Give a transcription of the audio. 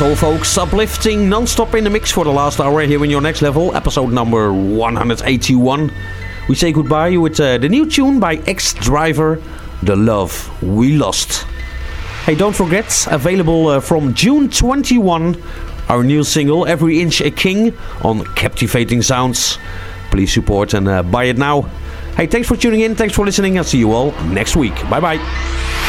So, all, folks. Uplifting non-stop in the mix for the last hour here in your next level, episode number 181. We say goodbye with uh, the new tune by Ex-Driver, The Love We Lost. Hey, don't forget, available uh, from June 21, our new single, Every Inch a King, on Captivating Sounds. Please support and uh, buy it now. Hey, thanks for tuning in. Thanks for listening. I'll see you all next week. Bye bye.